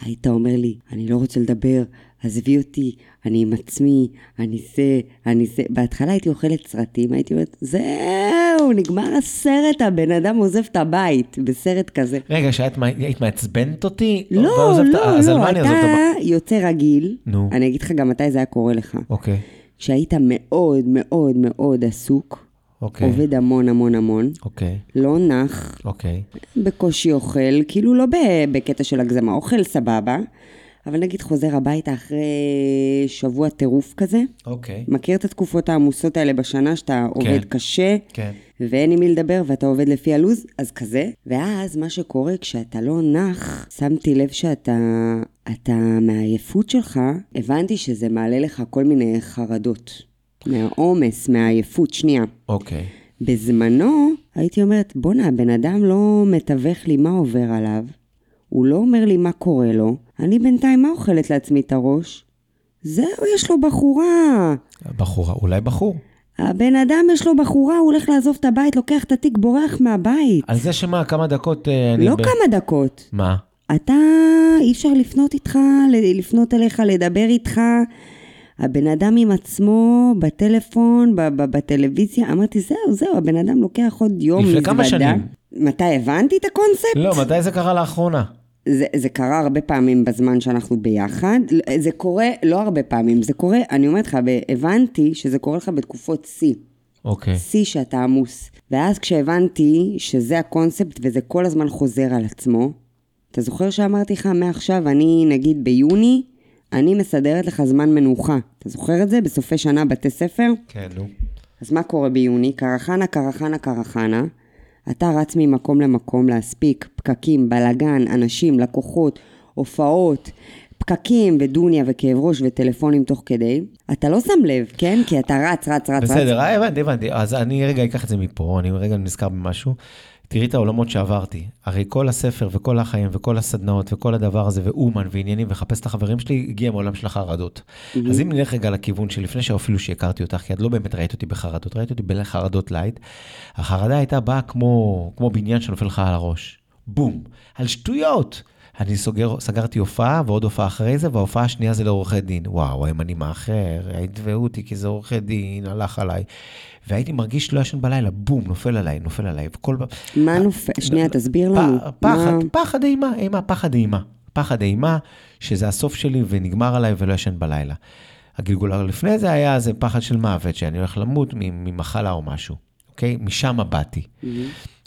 היית אומר לי, אני לא רוצה לדבר, עזבי אותי, אני עם עצמי, אני זה, אני זה. בהתחלה הייתי אוכלת סרטים, הייתי אומרת, זהו, נגמר הסרט, הבן אדם עוזב את הבית, בסרט כזה. רגע, שאת היית מעצבנת אותי? לא, לא, לא, את אתה? יוצא רגיל, נו. אני אגיד לך גם מתי זה היה קורה לך. אוקיי, כשהיית מאוד מאוד מאוד עסוק, אוקיי, עובד המון המון המון, אוקיי, לא נח, אוקיי. בקושי אוכל, כאילו לא בקטע של הגזמה, אוכל סבבה, אבל נגיד חוזר הביתה אחרי שבוע טירוף כזה, אוקיי. מכיר את התקופות העמוסות האלה בשנה שאתה עובד קשה, כן. ואין עם מי לדבר ואתה עובד לפי הלו"ז, אז כזה. ואז מה שקורה כשאתה לא נח, שמתי לב שאתה, אתה מהעייפות שלך, הבנתי שזה מעלה לך כל מיני חרדות. מהעומס, מהעייפות, שנייה. אוקיי. בזמנו הייתי אומרת, בואנה, הבן אדם לא מתווך לי מה עובר עליו, הוא לא אומר לי מה קורה לו, אני בינתיים מה אוכלת לעצמי את הראש? זהו, יש לו בחורה. בחורה, אולי בחור. הבן אדם יש לו בחורה, הוא הולך לעזוב את הבית, לוקח את התיק, בורח מהבית. על זה שמה, כמה דקות אה, אני... לא ב- כמה דקות. מה? אתה, אי אפשר לפנות איתך, לפנות אליך, לדבר איתך. הבן אדם עם עצמו בטלפון, בטלוויזיה, אמרתי, זהו, זהו, הבן אדם לוקח עוד יום לפני מזוודה. כמה שנים? מתי הבנתי את הקונספט? לא, מתי זה קרה לאחרונה? זה, זה קרה הרבה פעמים בזמן שאנחנו ביחד. זה קורה לא הרבה פעמים, זה קורה, אני אומרת לך, הבנתי שזה קורה לך בתקופות שיא. אוקיי. שיא שאתה עמוס. ואז כשהבנתי שזה הקונספט וזה כל הזמן חוזר על עצמו, אתה זוכר שאמרתי לך, מעכשיו אני, נגיד ביוני, אני מסדרת לך זמן מנוחה. אתה זוכר את זה? בסופי שנה בתי ספר? כן, נו. אז מה קורה ביוני? קרחנה, קרחנה, קרחנה. אתה רץ ממקום למקום להספיק, פקקים, בלאגן, אנשים, לקוחות, הופעות, פקקים ודוניה וכאב ראש וטלפונים תוך כדי. אתה לא שם לב, כן? כי אתה רץ, רץ, רץ, בסדר, רץ. אה, הבנתי, הבנתי. אז אני רגע אקח את זה מפה, אני רגע נזכר במשהו. תראי את העולמות שעברתי. הרי כל הספר וכל החיים וכל הסדנאות וכל הדבר הזה, ואומן ועניינים, וחפש את החברים שלי, הגיע מעולם של החרדות. אז אם נלך רגע לכיוון שלפני שאפילו שהכרתי אותך, כי את לא באמת ראית אותי בחרדות, ראית אותי בחרדות light, החרדה הייתה באה כמו, כמו בניין שנופל לך על הראש. בום. על שטויות. אני סוגר, סגרתי הופעה ועוד הופעה אחרי זה, וההופעה השנייה זה לעורכי דין. וואו, אם אני מאחר, יתבעו אותי כי זה עורכי דין, הלך עליי. והייתי מרגיש לא ישן בלילה, בום, נופל עליי, נופל עליי. וכל... מה נופל? שנייה, תסביר לנו. פחד, פחד אימה, אימה, פחד אימה. פחד אימה, שזה הסוף שלי ונגמר עליי ולא ישן בלילה. הגלגול לפני זה היה איזה פחד של מוות, שאני הולך למות ממחלה או משהו, אוקיי? משם באתי. Mm-hmm.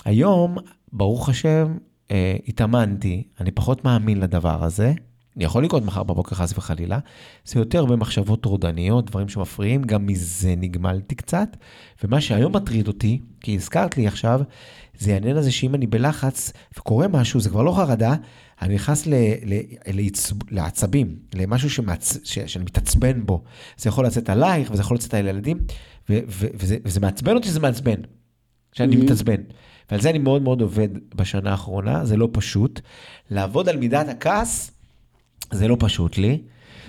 היום, ברוך השם, אה, התאמנתי, אני פחות מאמין לדבר הזה. יכול לקרות מחר בבוקר חס וחלילה, זה יותר במחשבות טורדניות, דברים שמפריעים, גם מזה נגמלתי קצת. ומה שהיום מטריד אותי, כי הזכרת לי עכשיו, זה העניין הזה שאם אני בלחץ וקורה משהו, זה כבר לא חרדה, אני נכנס ל, ל, לעצב, לעצבים, למשהו שמצ, ש, שאני מתעצבן בו. זה יכול לצאת עלייך וזה יכול לצאת על ילדים, ו, ו, וזה, וזה מעצבן אותי, זה מעצבן, שאני Mhm. מתעצבן. ועל זה אני מאוד מאוד עובד בשנה האחרונה, זה לא פשוט. לעבוד על מידת הכעס, זה לא פשוט לי.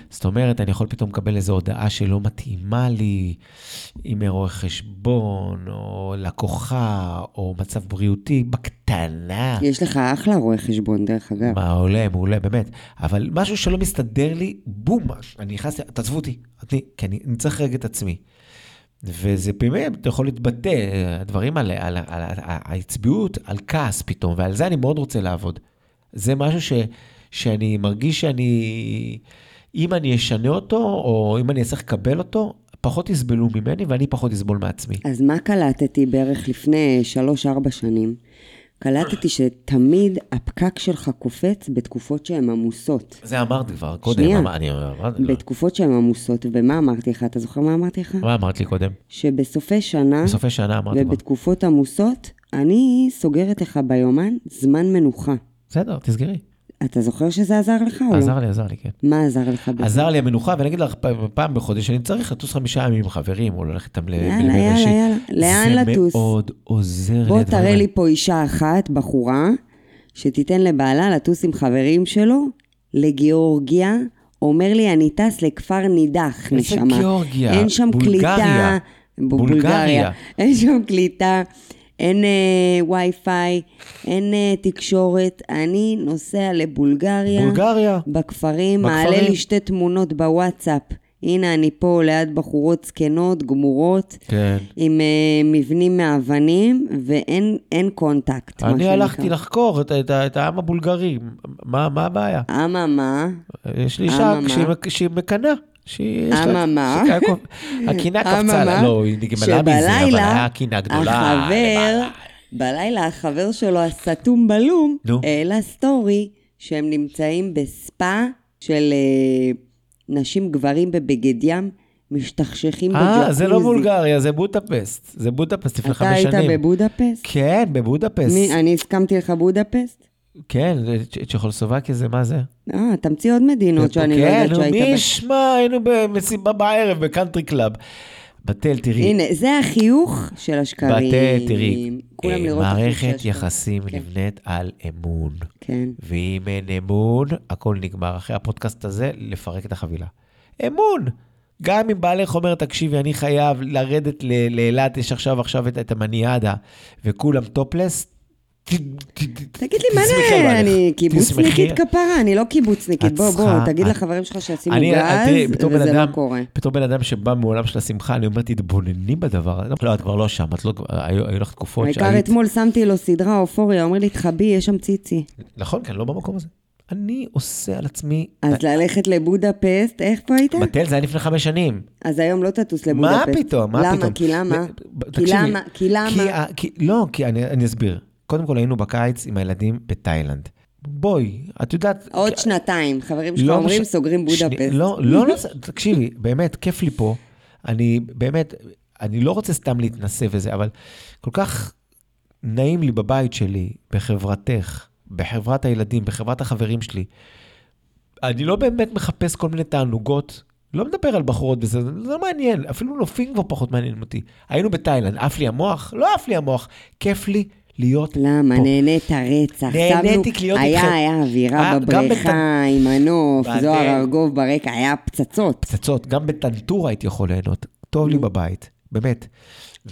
זאת אומרת, אני יכול פתאום לקבל איזו הודעה שלא מתאימה לי, אם רואה חשבון, או לקוחה, או מצב בריאותי, בקטנה. יש לך אחלה רואה חשבון, דרך אגב. מעולה, מעולה, באמת. אבל משהו שלא מסתדר לי, בום, אני נכנס, תעזבו אותי, אני, כי אני, אני צריך רגע את עצמי. וזה באמת, אתה יכול להתבטא, הדברים על, על, על, על העצביות, על כעס פתאום, ועל זה אני מאוד רוצה לעבוד. זה משהו ש, שאני מרגיש שאני, אם אני אשנה אותו, או אם אני אצטרך לקבל אותו, פחות יסבלו ממני ואני פחות אסבול מעצמי. אז מה קלטתי בערך לפני 3-4 שנים? קלטתי שתמיד הפקק שלך קופץ בתקופות שהן עמוסות. זה אמרתי כבר קודם, שנייה. אמר- אני אמרתי. בתקופות שהן עמוסות, ומה אמרתי לך? אתה זוכר מה אמרתי לך? מה אמרת לי קודם? שבסופי שנה בסופי שנה אמרתי כבר. ובתקופות עמוסות, אני סוגרת לך ביומן זמן מנוחה. בסדר, תסגרי. אתה זוכר שזה עזר לך או לא? עזר לי, עזר לי, כן. מה עזר לך בזה? עזר לי המנוחה, ואני אגיד לך, פעם בחודש אני צריך לטוס חמישה ימים עם חברים, או ללכת איתם ל... יאללה, בימי יאללה, ראשית. יאללה. לאן לטוס? זה מאוד עוזר לי. בוא תראה. לי פה אישה אחת, בחורה, שתיתן לבעלה לטוס עם חברים שלו לגיאורגיה. אומר לי, אני טס לכפר נידח, איזה נשמה. גיאורגיה? אין שם בולגריה. קליטה. בולגריה. אין שם קליטה, אין אה, וי-פיי, אין אה, תקשורת. אני נוסע לבולגריה. בולגריה. בכפרים. מעלה לי שתי תמונות בוואטסאפ. הנה, אני פה ליד בחורות זקנות, גמורות, כן. עם uh, מבנים מאבנים, ואין אין קונטקט. אני שנקרא. הלכתי לחקור את- את את העם הבולגרי. מה מה הבעיה? אממה, יש לי אישה שהיא מקנאה. שהיא- יש לה- אממה. הקינה קפצה לה. לא, היא נגמלה מזה, אבל היה קינה גדולה. החבר. בלילה החבר שלו הסתום בלום. העלה סטורי שהם נמצאים בספא של אה, נשים גברים בבגד ים, משתכשכים בג'קוזי. אה, זה לא בולגריה, זה בודפסט. זה בודפסט לפני אתה חמש היית שנים. בבודפסט? כן, בבודפסט. אני הסכמתי לך בודפסט? כן, צ'כוסלובקיה זה מה זה? אה, תמציא עוד מדינות שאני לא יודעת כן, שהיית נו, מי. ישמע, היינו במסיבה בערב בקאנטרי קלאב. בתל, תראי, הנה, זה החיוך של השקרים. בתל, תראי, כולם אה, לראות את מערכת. יחסים כן. נבנית על אמון. כן. ואם אין אמון, הכל נגמר. אחרי הפודקאסט הזה, לפרק את החבילה. אמון! גם אם בעלך אומר, תקשיבי, אני חייב לרדת לאילת, יש עכשיו עכשיו את, את המניאדה, וכולם טופלס, תגיד לי, מה זה? אני. קיבוצניקית כפרה, אני לא קיבוצניקית. בוא, בוא, תגיד לחברים שלך שישימו אני- גז, בן וזה לא קורה. בתור בן אדם שבא מעולם של השמחה, אני אומר, תתבונני בדבר הזה. לא, את כבר לא שם, את לא, היו, לך תקופות העיקר שהיית... אתמול שמתי לו סדרה אופוריה, אומר לי, תחבי, יש שם ציצי. נכון, כן, לא במקום הזה. אני עושה על עצמי... אז ללכת לבודפסט, איך פה היית? בתל זה היה לפני חמש שנים. אז היום לא תטוס מה לבודפסט. פתאום? מה למה? פתאום? כי למה? כי למה? כי למה? כי, ה- כי, לא, כי אני, אני אסביר. קודם כל היינו בקיץ עם הילדים בתאילנד. בואי, את יודעת... עוד כי- שנתיים, חברים שלך לא אומרים, מש- סוגרים שני- בודפסט. לא, לא, לא, תקשיבי, באמת, כיף לי פה. אני באמת, אני לא רוצה סתם להתנסה וזה, אבל כל כך נעים לי בבית שלי, בחברתך, בחברת הילדים, בחברת החברים שלי. אני לא באמת מחפש כל מיני תענוגות. לא מדבר על בחורות וזה, זה לא מעניין, אפילו נופים כבר פחות מעניינים אותי. היינו בתאילנד, עף לי המוח? לא עף לי המוח, כיף לי להיות למה? פה. נהנית רצח. נהניתי להיות היה, איתכם. היה אווירה אה, בבריכה עם הנוף, ואתם- זוהר ארגוב ברקע, היה פצצות. פצצות, גם בטנטורה הייתי יכול ליהנות. טוב לי בבית, באמת.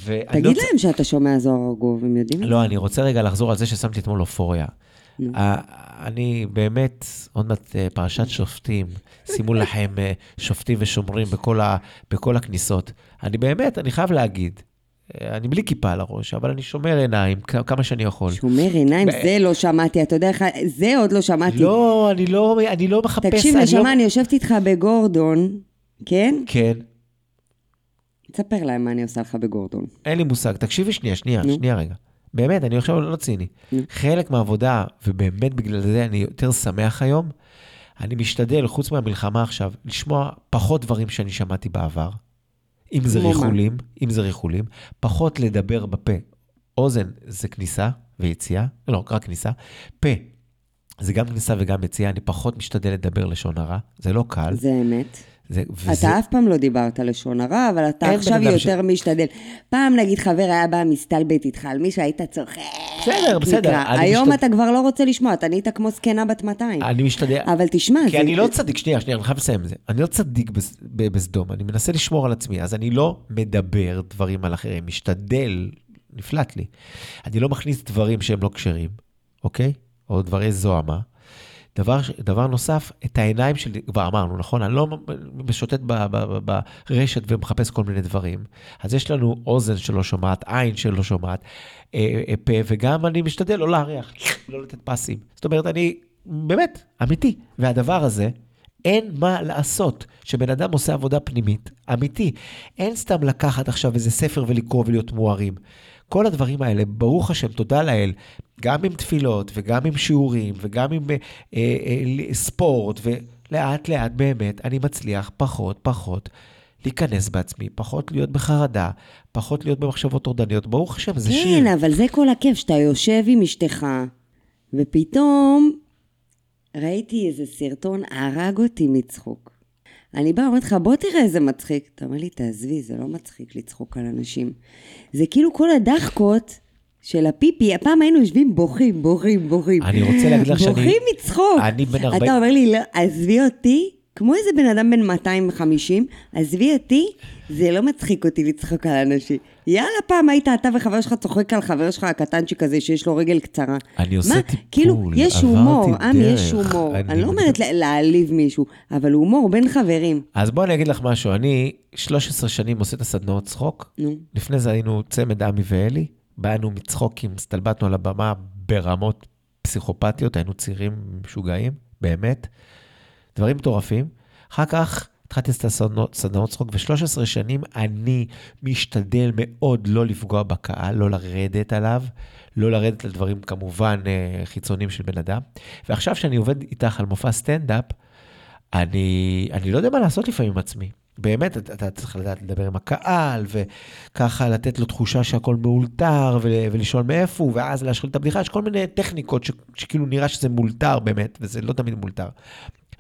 לא תגיד להם שאתה שומע זוהר ארגוב, הם יודעים? לא, אני רוצה רגע לחזור על זה ששמתי אתמול אופוריה. אני באמת, עוד מעט אה, פרשת שופטים, שימו לכם אה, שופטים ושומרים בכל ה- בכל הכניסות. אני באמת, אני חייב להגיד, אני בלי כיפה על הראש, אבל אני שומר עיניים כמה שאני יכול. שומר עיניים, זה לא שמעתי, אתה יודע איך, זה עוד לא שמעתי. לא, אני לא, אני לא מחפש, תקשיב, אני לא- נשמה, אני יושבת איתך בגורדון, כן? כן, תספר להם מה אני עושה לך בגורדון. אין לי מושג. תקשיבי שנייה, שנייה, נו. שנייה רגע. באמת, אני עכשיו לא ציני. נו. חלק מהעבודה, ובאמת בגלל זה אני יותר שמח היום, אני משתדל, חוץ מהמלחמה עכשיו, לשמוע פחות דברים שאני שמעתי בעבר. אם זה כמו מה? ריחולים, אם זה ריחולים, פחות לדבר בפה. אוזן זה כניסה ויציאה, לא, רק כניסה. פה זה גם כניסה וגם יציאה, אני פחות משתדל לדבר לשון הרע, זה לא קל. זה אמת. זה, וזה, אתה אף פעם לא דיברת לשון הרע, אבל אתה עכשיו יותר משתדל. פעם נגיד חבר היה בא מסתלבט איתך על מישהו, היית צוחק. בסדר, בסדר, היום משתד- אתה כבר לא רוצה לשמוע, אתה נהיית כמו זקנה בת 200. אני משתדל, אבל תשמע, כי זה... אני לא צדיק, שנייה, שנייה, אני חייב לסיים את זה. אני לא צדיק בס- בסדום, אני מנסה לשמור על עצמי, אז אני לא מדבר דברים על אחרים, משתדל, נפלט לי. אני לא מכניס דברים שהם לא כשרים, אוקיי? או דברי זוהמה. דבר, דבר נוסף, את העיניים שלי, כבר אמרנו, נכון? אני לא משוטט ברשת ומחפש כל מיני דברים. אז יש לנו אוזן שלא שומעת, עין שלא שומעת, אה, אה, פה, וגם אני משתדל לא להריח, לא לתת פסים. זאת אומרת, אני באמת, אמיתי. והדבר הזה, אין מה לעשות. כשבן אדם עושה עבודה פנימית, אמיתי, אין סתם לקחת עכשיו איזה ספר ולקרוא ולהיות מוארים. כל הדברים האלה, ברוך השם, תודה לאל, גם עם תפילות וגם עם שיעורים וגם עם אה, אה, אה, ספורט, ולאט לאט באמת אני מצליח פחות פחות להיכנס בעצמי, פחות להיות בחרדה, פחות להיות במחשבות טורדניות. ברוך השם, זה שיר. כן, אבל זה כל הכיף, שאתה יושב עם אשתך, ופתאום ראיתי איזה סרטון, הרג אותי מצחוק. אני באה, אומרת לך, בוא תראה איזה מצחיק. אתה אומר לי, תעזבי, זה לא מצחיק לצחוק על אנשים. זה כאילו כל הדחקות של הפיפי, הפעם היינו יושבים בוכים, בוכים, בוכים. אני רוצה להגיד לך שאני- בוכים מצחוק. אני בן 40 אתה אומר לי, לא, עזבי אותי, כמו איזה בן אדם בן 250, עזבי אותי, זה לא מצחיק אותי לצחוק על אנשים. יאללה, פעם היית אתה וחבר שלך צוחק על חבר שלך הקטנצ'יק הזה שיש לו רגל קצרה. אני עושה מה? טיפול, כאילו, יש הומור, עמי, דרך, יש הומור. אני אני לא אומרת לה- להעליב מישהו, אבל הומור בין חברים. אז בואי אני אגיד לך משהו, אני 13 שנים עושה את הסדנאות צחוק. נו. לפני זה היינו צמד עמי ואלי, באנו מצחוקים, הסתלבטנו על הבמה ברמות פסיכופתיות, היינו צעירים משוגעים, באמת. דברים מטורפים. אחר כך התחלתי את הסדנאות סדנאות צחוק, ו-13 שנים אני משתדל מאוד לא לפגוע בקהל, לא לרדת עליו, לא לרדת על דברים כמובן אה, חיצוניים של בן אדם. ועכשיו שאני עובד איתך על מופע סטנדאפ, אני, אני לא יודע מה לעשות לפעמים עם עצמי. באמת, אתה, אתה צריך לדעת לדבר עם הקהל, וככה לתת לו תחושה שהכל מאולתר, ול, ולשאול מאיפה הוא, ואז להשחיל את הבדיחה. יש כל מיני טכניקות שכאילו נראה שזה מאולתר באמת, וזה לא תמיד מאולתר.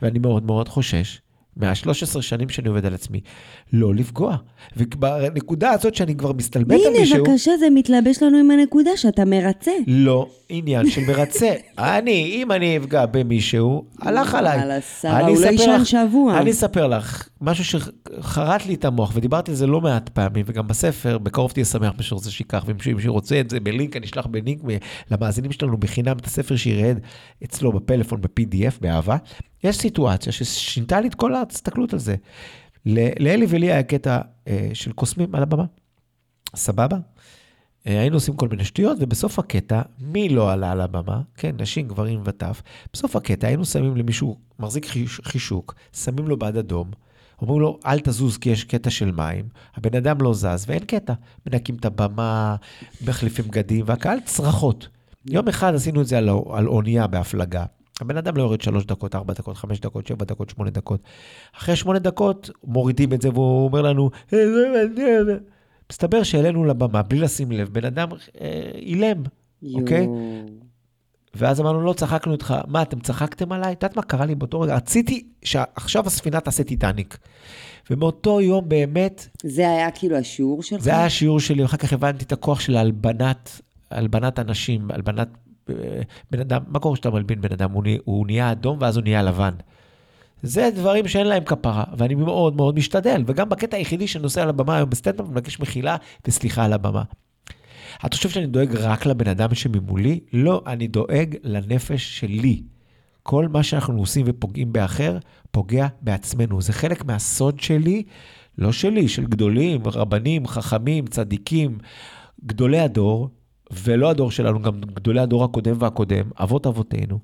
ואני מאוד מאוד חושש, מה-13 שנים שאני עובד על עצמי, לא לפגוע. ובנקודה הזאת שאני כבר מסתלבט על הנה, מישהו, בבקשה, זה מתלבש לנו עם הנקודה שאתה מרצה. לא עניין של מרצה. אני, אם אני אפגע במישהו, הלך עליי. על אני הוא לא לך- שבוע. אני אספר לך, משהו שחרט לי את המוח, ודיברתי על זה לא מעט פעמים, וגם בספר, בקרוב תהיה שמח מי שרוצה שייקח, ומי שרוצה את זה בלינק, אני אשלח בלינק למאזינים שלנו בחינם את הספר שירד אצלו בפלאפון, ב-PDF, באהבה. יש סיטואציה ששינתה לי את כל ההסתכלות על זה. לאלי ולי היה קטע אה, של קוסמים על הבמה. סבבה? אה, היינו עושים כל מיני שטויות, ובסוף הקטע, מי לא עלה על הבמה? כן, נשים, גברים וטף. בסוף הקטע היינו שמים למישהו, מחזיק חיש, חישוק, שמים לו בעד אדום, אומרים לו, אל תזוז כי יש קטע של מים, הבן אדם לא זז ואין קטע. מנקים את הבמה, מחליפים בגדים, והקהל צרחות. יום אחד עשינו את זה על, על אונייה בהפלגה. הבן אדם לא יורד שלוש דקות, ארבע דקות, חמש דקות, שבע דקות, שמונה דקות. אחרי שמונה דקות מורידים את זה והוא אומר לנו, "אה, מסתבר שהעלינו לבמה בלי לשים לב, בן אדם אה, אילם, אוקיי? יואו. ואז אמרנו, לא, צחקנו איתך. מה, אתם צחקתם עליי? את יודעת מה קרה לי באותו רגע? רציתי שעכשיו הספינה תעשה טיטניק. ומאותו יום באמת, זה היה כאילו השיעור שלך? זה היה השיעור שלי, ואחר כך הבנתי את הכוח של הלבנת, הלבנת אנשים, הלבנת אה, בן אדם, מה קורה כשאתה מלבין בן אדם? הוא, הוא נהיה אדום ואז הוא נהיה לבן. זה דברים שאין להם כפרה, ואני מאוד מאוד משתדל. וגם בקטע היחידי שאני נוסע על הבמה היום בסטנדאפ, מבקש מחילה וסליחה על הבמה. אתה חושב שאני דואג רק לבן אדם שממולי? לא, אני דואג לנפש שלי. כל מה שאנחנו עושים ופוגעים באחר, פוגע בעצמנו. זה חלק מהסוד שלי, לא שלי, של גדולים, רבנים, חכמים, צדיקים, גדולי הדור, ולא הדור שלנו, גם גדולי הדור הקודם והקודם, אבות אבותינו.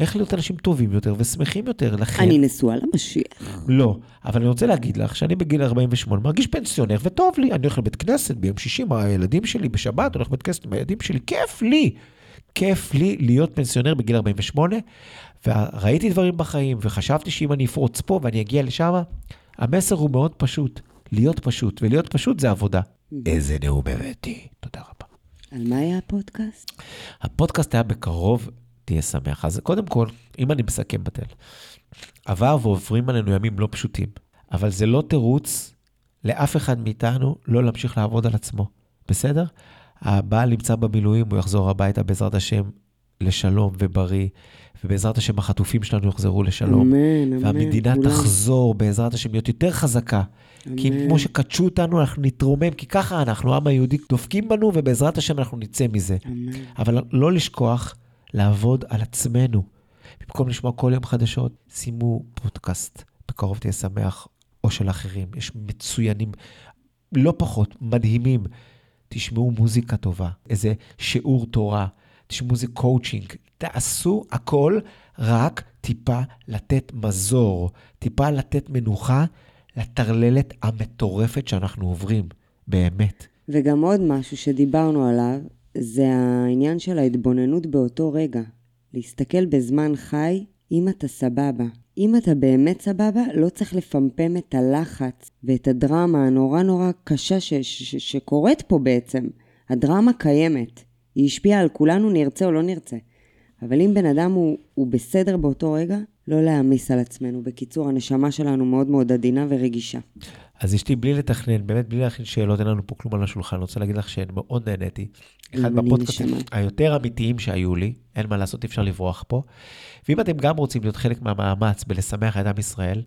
איך להיות אנשים טובים יותר ושמחים יותר. לכן... אני נשואה למשיח. לא, אבל אני רוצה להגיד לך שאני בגיל 48 מרגיש פנסיונר וטוב לי. אני הולך לבית כנסת ביום שישי עם הילדים שלי, בשבת הולך לבית כנסת עם הילדים שלי, כיף לי. כיף לי להיות פנסיונר בגיל 48, וראיתי דברים בחיים, וחשבתי שאם אני אפרוץ פה ואני אגיע לשם, המסר הוא מאוד פשוט, להיות פשוט, ולהיות פשוט זה עבודה. איזה נאום הבאתי, תודה רבה. על מה היה הפודקאסט? הפודקאסט היה בקרוב, תהיה שמח. אז קודם כל, אם אני מסכם בתל, עבר ועוברים עלינו ימים לא פשוטים, אבל זה לא תירוץ לאף אחד מאיתנו לא להמשיך לעבוד על עצמו, בסדר? הבעל נמצא במילואים, הוא יחזור הביתה בעזרת השם לשלום ובריא, ובעזרת השם החטופים שלנו יחזרו לשלום. אמן, אמן. והמדינה כולם. תחזור בעזרת השם להיות יותר חזקה. כי אמן. כמו שקדשו אותנו, אנחנו נתרומם, כי ככה אנחנו, העם היהודי, דופקים בנו, ובעזרת השם אנחנו נצא מזה. אמן. אבל לא לשכוח לעבוד על עצמנו. במקום לשמוע כל יום חדשות, שימו פודקאסט, בקרוב תהיה שמח, או של אחרים. יש מצוינים, לא פחות, מדהימים. תשמעו מוזיקה טובה, איזה שיעור תורה, תשמעו איזה קואוצ'ינג. תעשו הכל, רק טיפה לתת מזור, טיפה לתת מנוחה לטרללת המטורפת שאנחנו עוברים, באמת. וגם עוד משהו שדיברנו עליו, זה העניין של ההתבוננות באותו רגע. להסתכל בזמן חי, אם אתה סבבה. אם אתה באמת סבבה, לא צריך לפמפם את הלחץ ואת הדרמה הנורא נורא קשה ש- ש- ש- שקורית פה בעצם. הדרמה קיימת. היא השפיעה על כולנו, נרצה או לא נרצה. אבל אם בן אדם הוא, הוא בסדר באותו רגע, לא להעמיס על עצמנו. בקיצור, הנשמה שלנו מאוד מאוד עדינה ורגישה. אז אשתי, בלי לתכנן, באמת בלי להכין שאלות, אין לנו פה כלום על השולחן, אני רוצה להגיד לך שאני מאוד נהניתי. אחד מהפודקאסטים. היותר אמיתיים שהיו לי, אין מה לעשות, אי אפשר לברוח פה. ואם אתם גם רוצים להיות חלק מהמאמץ בלשמח את עם ישראל,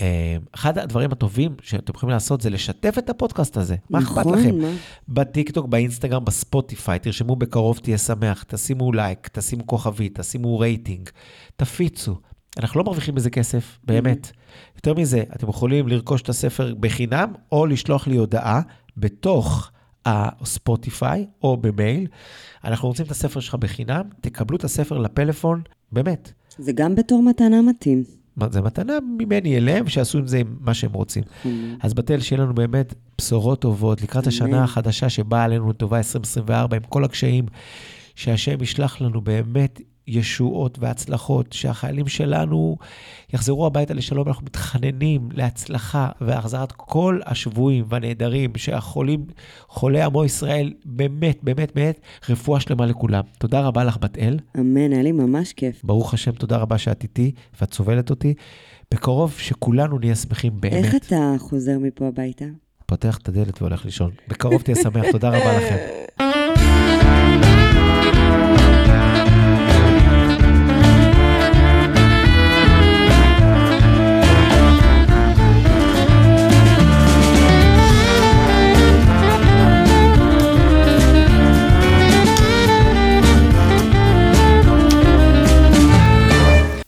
אה, אחד הדברים הטובים שאתם יכולים לעשות זה לשתף את הפודקאסט הזה. מה אכפת נכון, לכם? מה? בטיקטוק, באינסטגרם, בספוטיפיי, תרשמו בקרוב תהיה שמח, תשימו לייק, תשימו כוכבית, תשימו רייטינג, תפיצו. אנחנו לא מרוויחים בזה כסף, באמת. יותר מזה, אתם יכולים לרכוש את הספר בחינם, או לשלוח לי הודעה בתוך הספוטיפיי או במייל. אנחנו רוצים את הספר שלך בחינם, תקבלו את הספר לפלאפון, באמת. זה גם בתור מתנה מתאים. מה, זה מתנה ממני אליהם, שיעשו עם זה מה שהם רוצים. אז בתל, שיהיה לנו באמת בשורות טובות לקראת אמן. השנה החדשה שבאה עלינו לטובה 2024, עם כל הקשיים, שהשם ישלח לנו באמת ישועות והצלחות, שהחיילים שלנו יחזרו הביתה לשלום. אנחנו מתחננים להצלחה והחזרת כל השבויים והנעדרים, שהחולים, חולי עמו ישראל, באמת, באמת, באמת, רפואה שלמה לכולם. תודה רבה לך, בת אל. אמן, היה לי ממש כיף. ברוך השם, תודה רבה שאת איתי ואת סובלת אותי. בקרוב שכולנו נהיה שמחים באמת. איך אתה חוזר מפה הביתה? פותח את הדלת והולך לישון. בקרוב תהיה שמח, תודה רבה לכם.